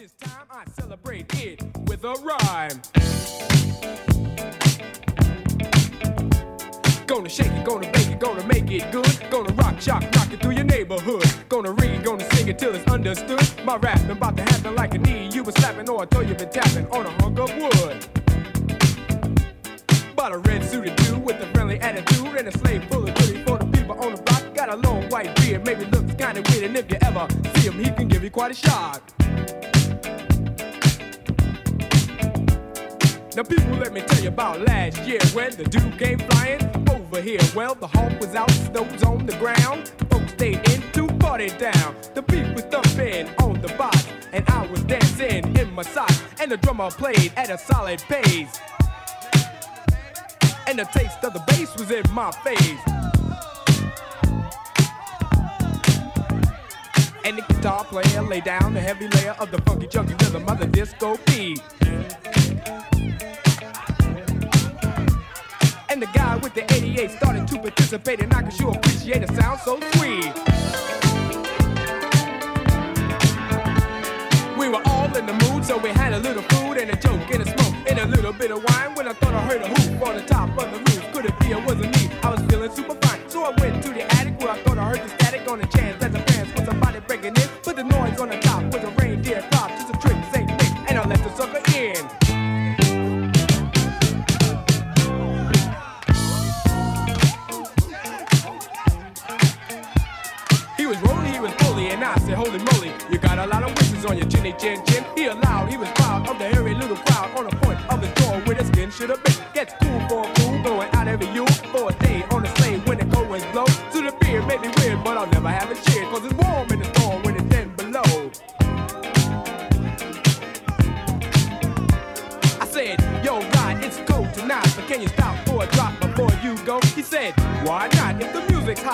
this time I celebrate it with a rhyme. Gonna shake it, gonna bake it, gonna make it good. Gonna rock, shock, rock it through your neighborhood. Gonna read, gonna sing it till it's understood. My rap about to happen like a knee. You been slapping or I told you been tapping on a hunk of wood. Bought a red suited dude with a friendly attitude and a slave full of goodies for the people on the block. Got a long white beard, maybe kinda weird, and if you ever see him, he can give you quite a shock. Now people, let me tell you about last year when the dude came flying over here. Well, the hawk was out, snow was on the ground. Folks stayed in to party down. The beat was thumping on the box, and I was dancing in my socks. And the drummer played at a solid pace. And the taste of the bass was in my face. And the guitar player lay down the heavy layer of the funky chunky rhythm of the disco beat. And the guy with the 88 started to participate, and I can sure appreciate a sound so sweet. We were all in the mood, so we had a little food and a joke and a smoke and a little bit of wine. When I thought I heard a hoop on the top of the roof, could it be it wasn't me? I was feeling super fine, so I went to the attic where I thought I heard the static on the chance the noise on the top was a reindeer crop, just a trick, same thing, and I let the sucker in. He was rolling, he was bully, and I said, Holy moly, you got a lot of wishes on your chinny chin chin. He allowed, he was proud of the hairy little crowd on the point of the door where the skin should have been. Gets cool for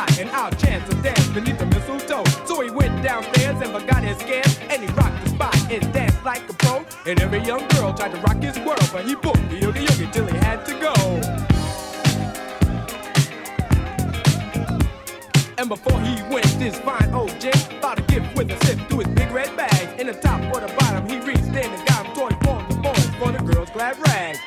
hot and our chance to dance beneath the mistletoe. So he went downstairs and forgot his scares, and he rocked the spot and danced like a pro. And every young girl tried to rock his world, but he booked the yogi yogi till he had to go. And before he went, this fine old gent bought a gift with a sip through his big red bag. In the top or the bottom, he reached in and got him toy for the boys for the girls' glad rags.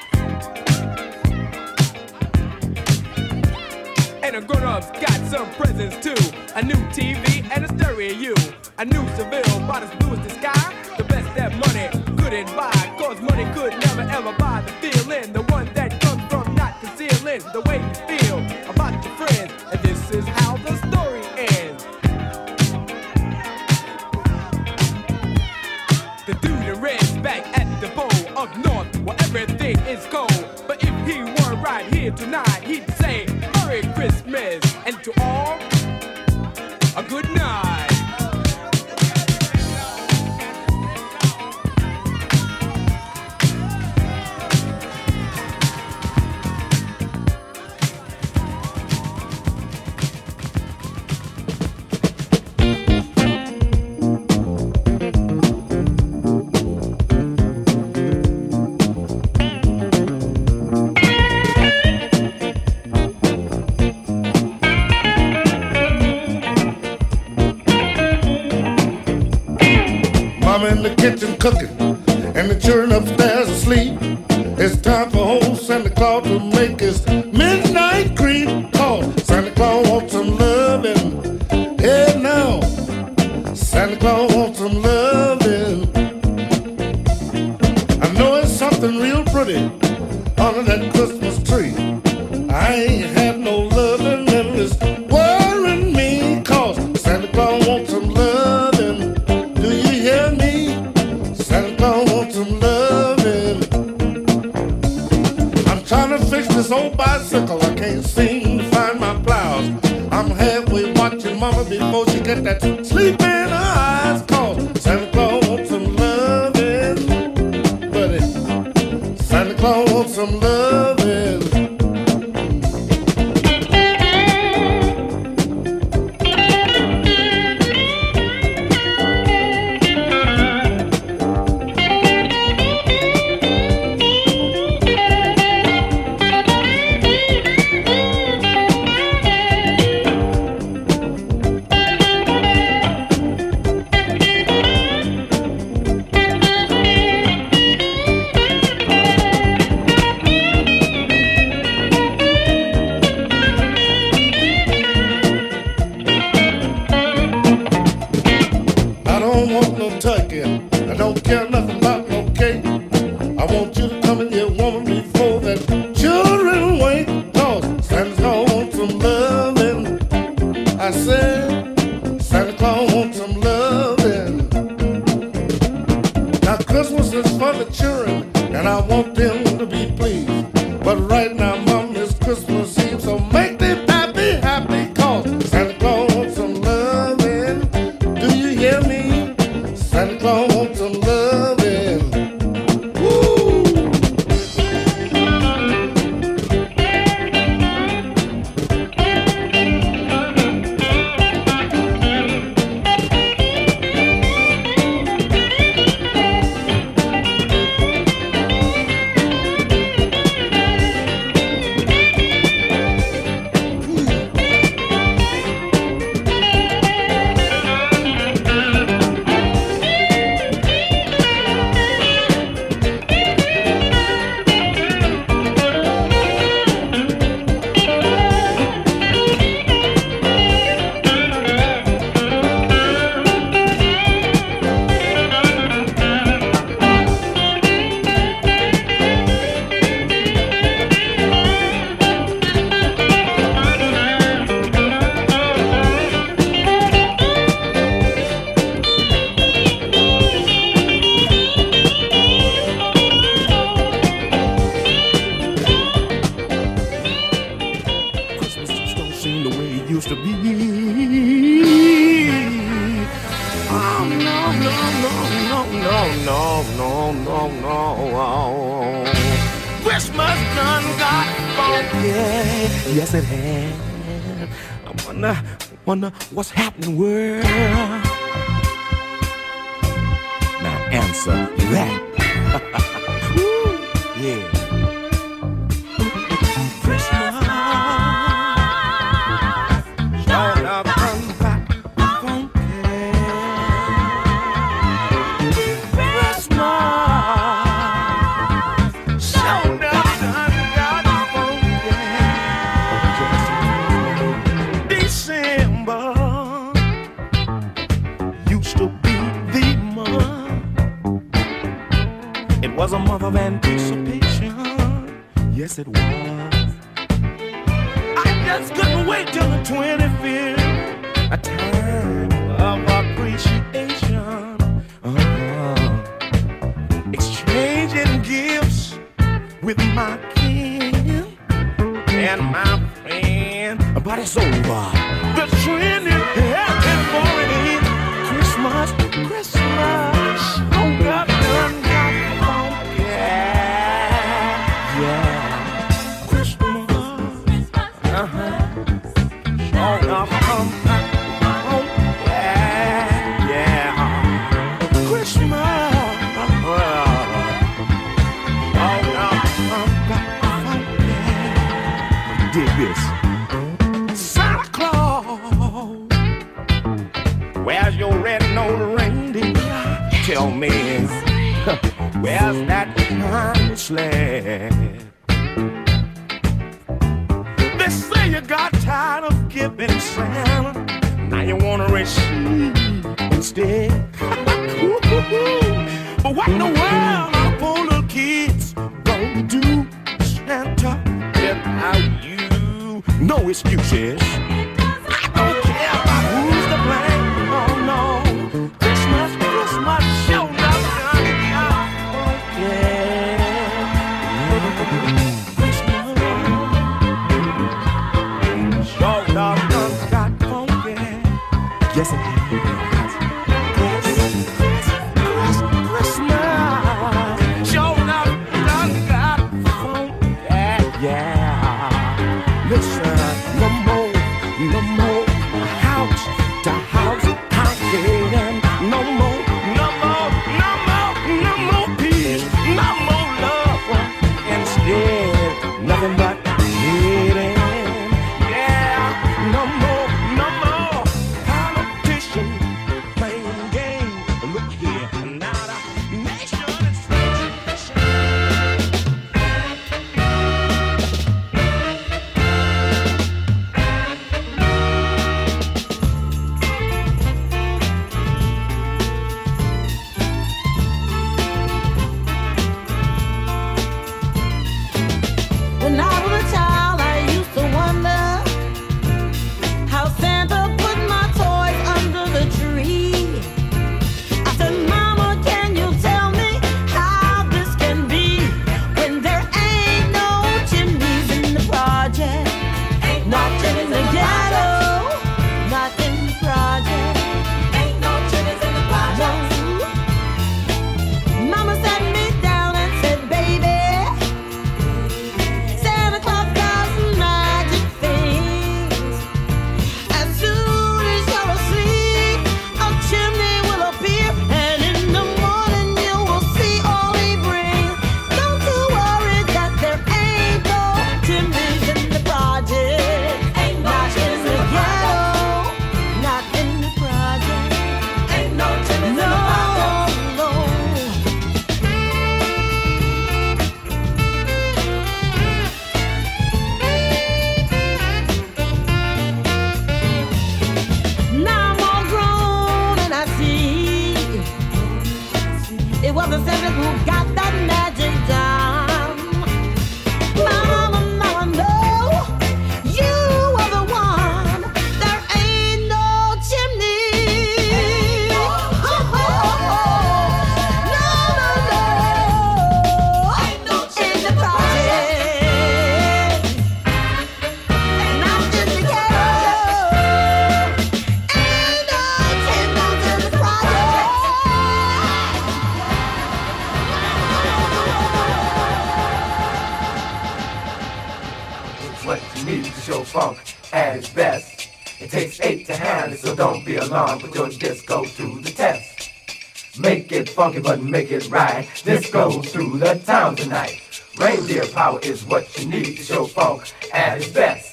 And the grown-ups got some presents too. A new TV and a stereo. A new Seville, about as blue as the sky. The best that money couldn't buy. Cause money could never ever buy the feeling. The one that comes from not concealing the way you feel about your friends. And this is how the story ends. The dude in red's back at the bowl up north where everything is cold. But if he were right here tonight, he'd say Merry Christmas good night. Kitchen cooking, Wonder what's happening? man. But it's over. The trend is heading for it. Christmas, Christmas. kill me. Where's that punchline? They say you got tired of giving sound. Now you wanna receive instead. but what in the world are poor little kids gonna do? Santa, without you. No excuses. Funky, but make it right. This goes through the town tonight. Reindeer power is what you need to show funk at its best.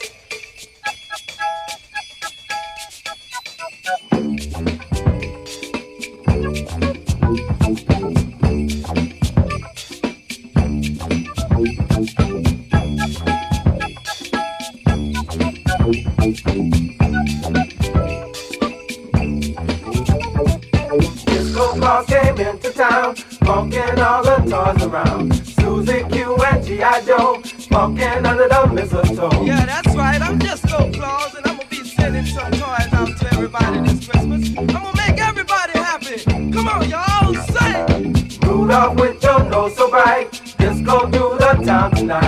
Under the mistletoe. Yeah, that's right. I'm just no Claus, and I'm gonna be sending some toys out to everybody this Christmas. I'm gonna make everybody happy. Come on, y'all, sing. Rudolph with your nose so bright, just go through the town tonight.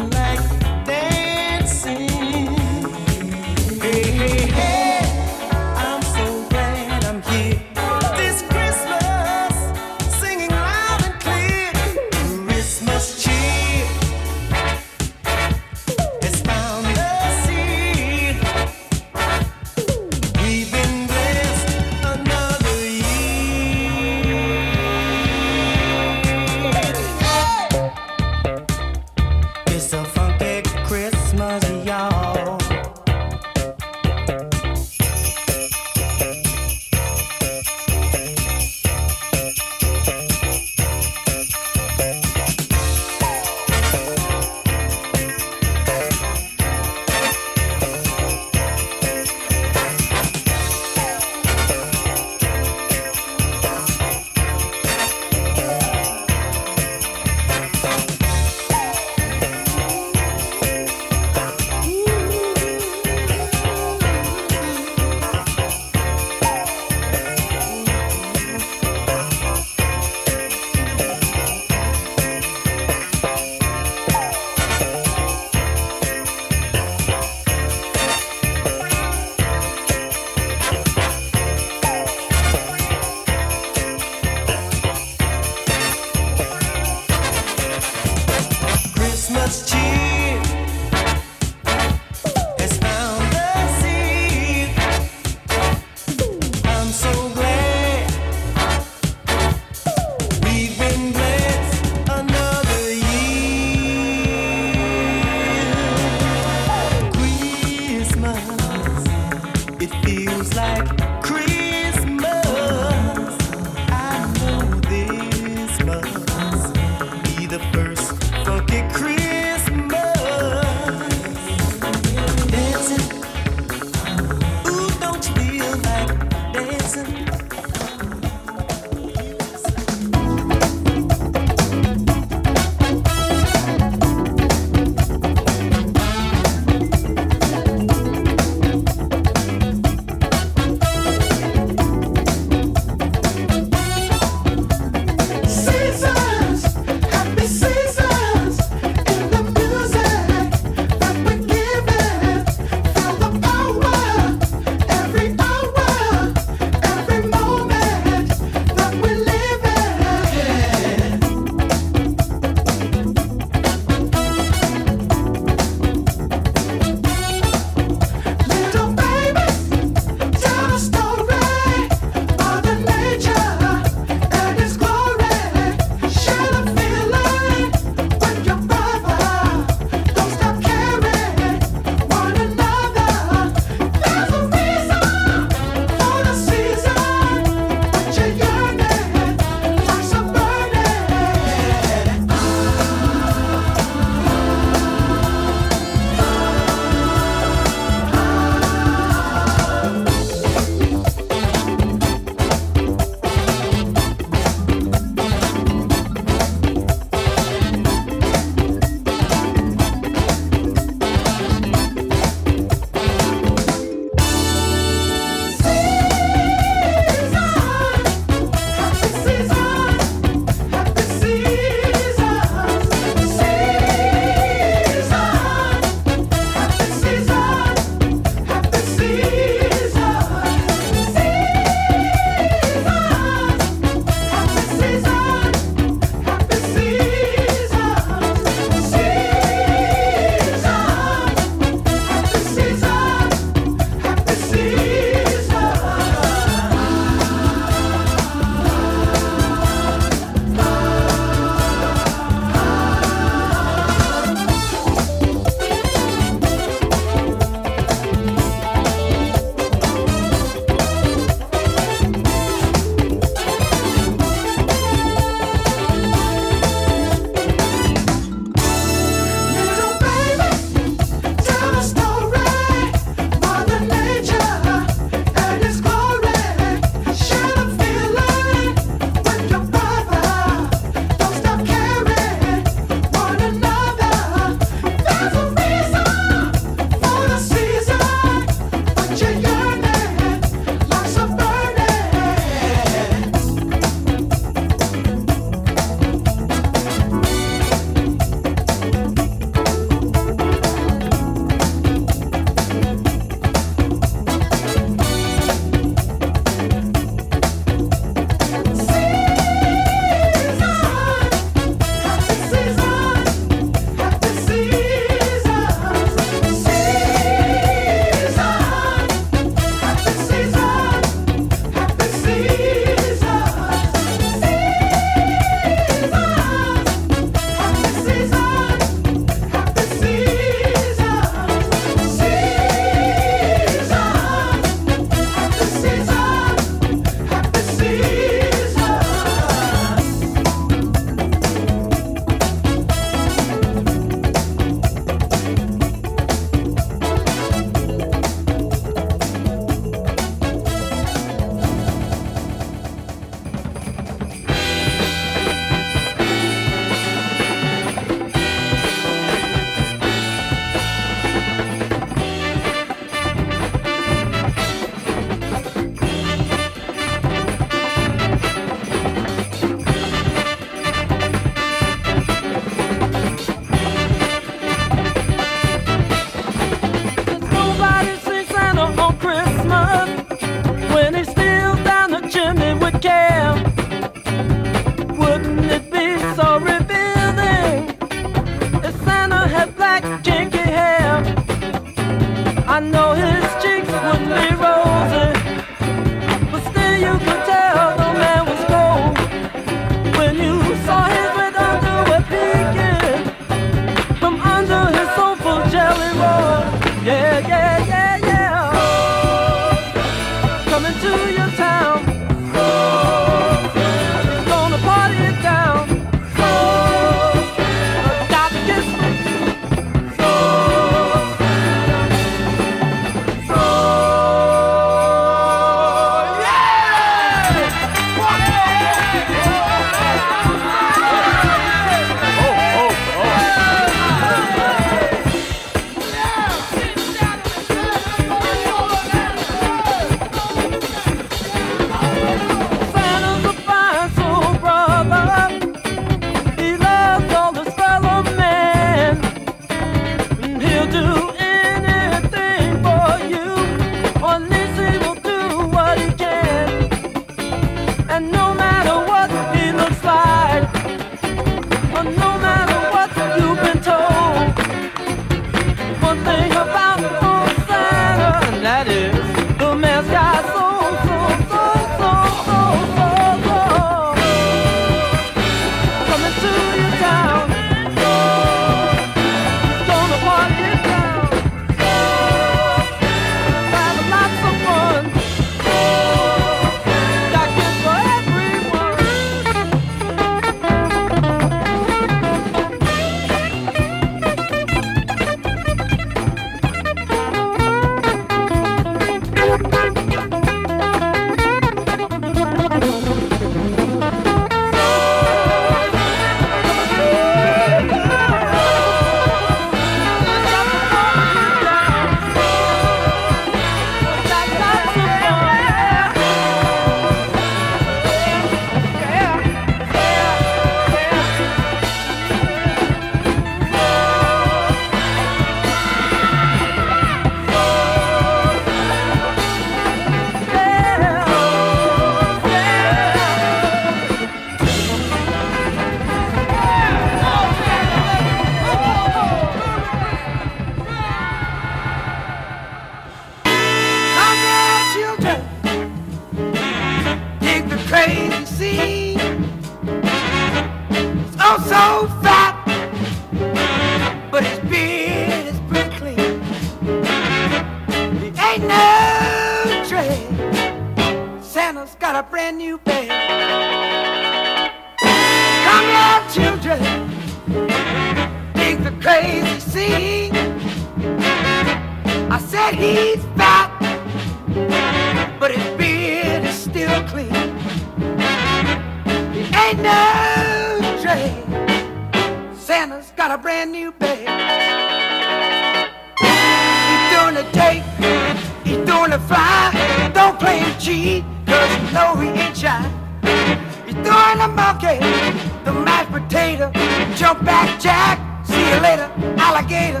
Jump back, Jack. See you later, alligator.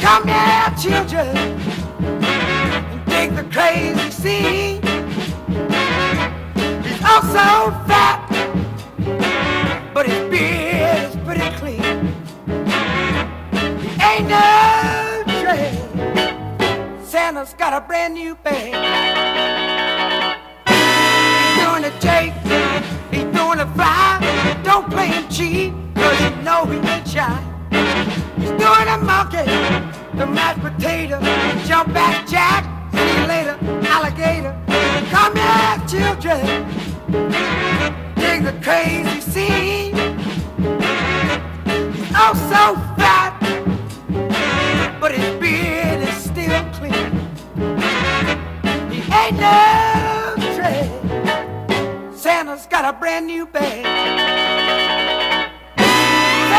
Come here, children. And dig the crazy scene. He's also fat, but his beard is pretty clean. He ain't no dread. Santa's got a brand new bag. He's doing a take don't play him cheap, cause you know he ain't shy. He's doing a monkey, the mashed potato, jump back jack, see you later, alligator. Come here, children, dig the crazy scene. Oh so fat, but his beard is still clean. He ain't no trick. Santa's got a brand new bag.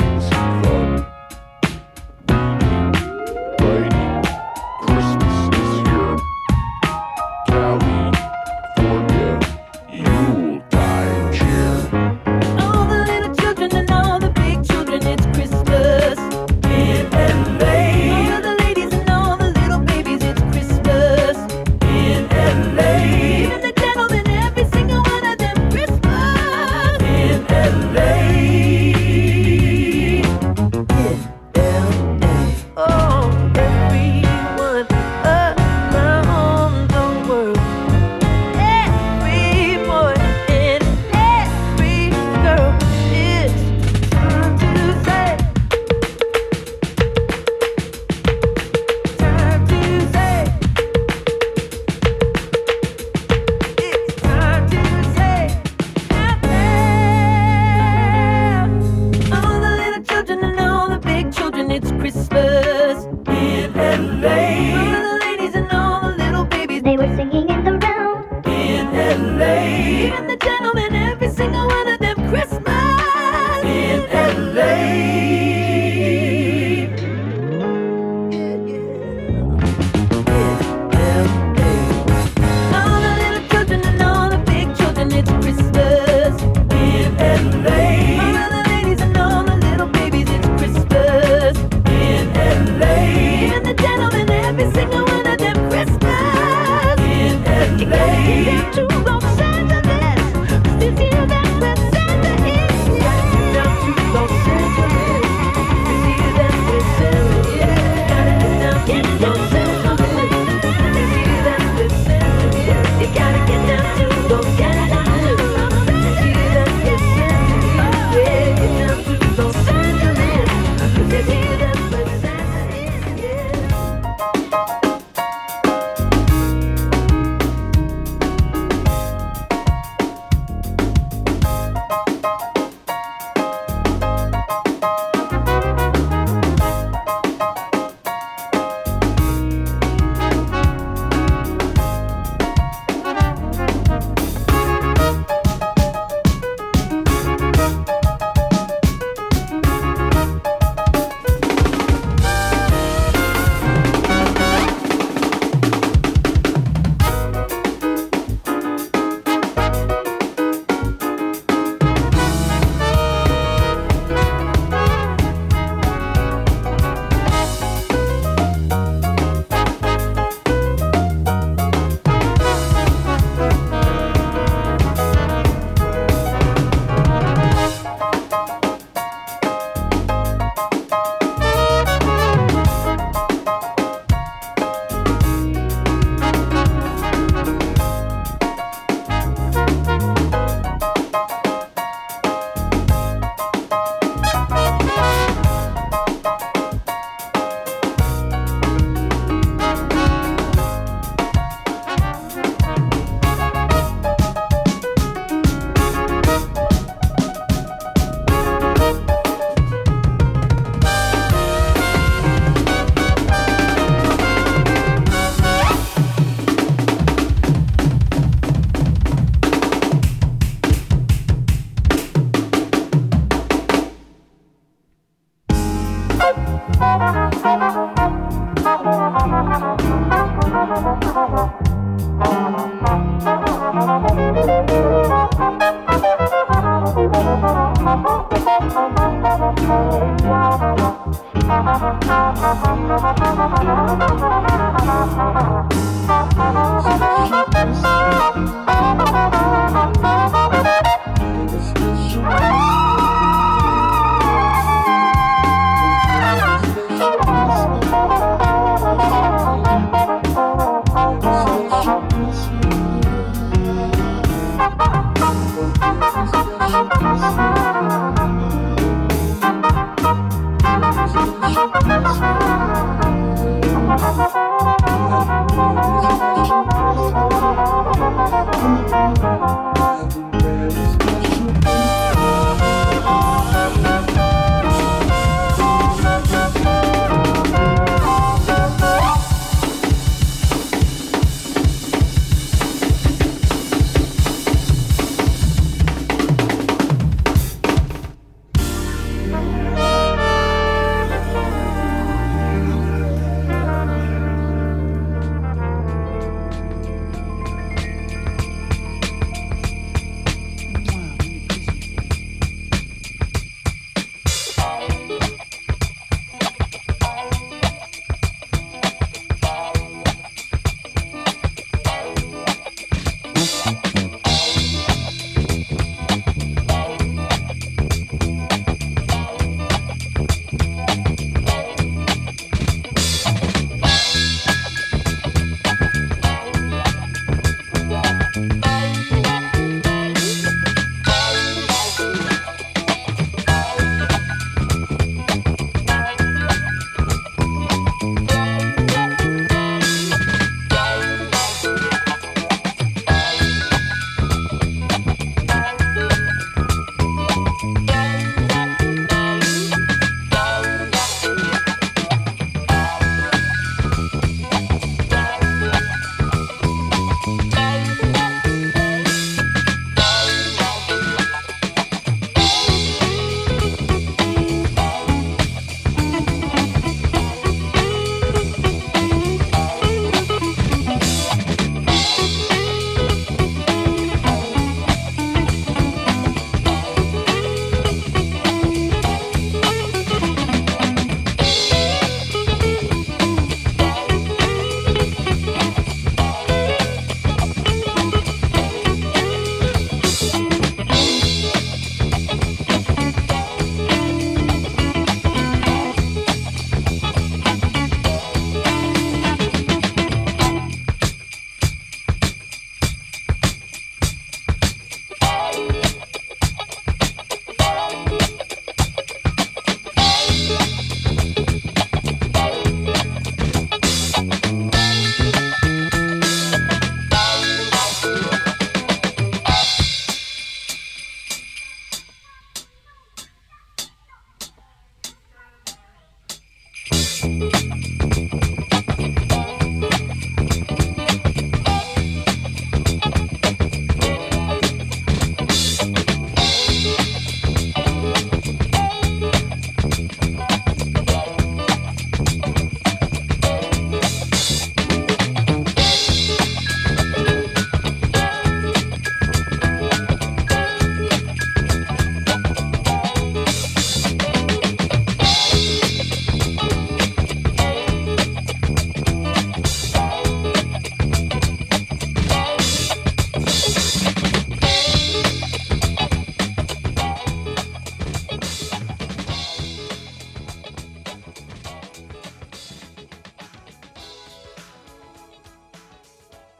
having some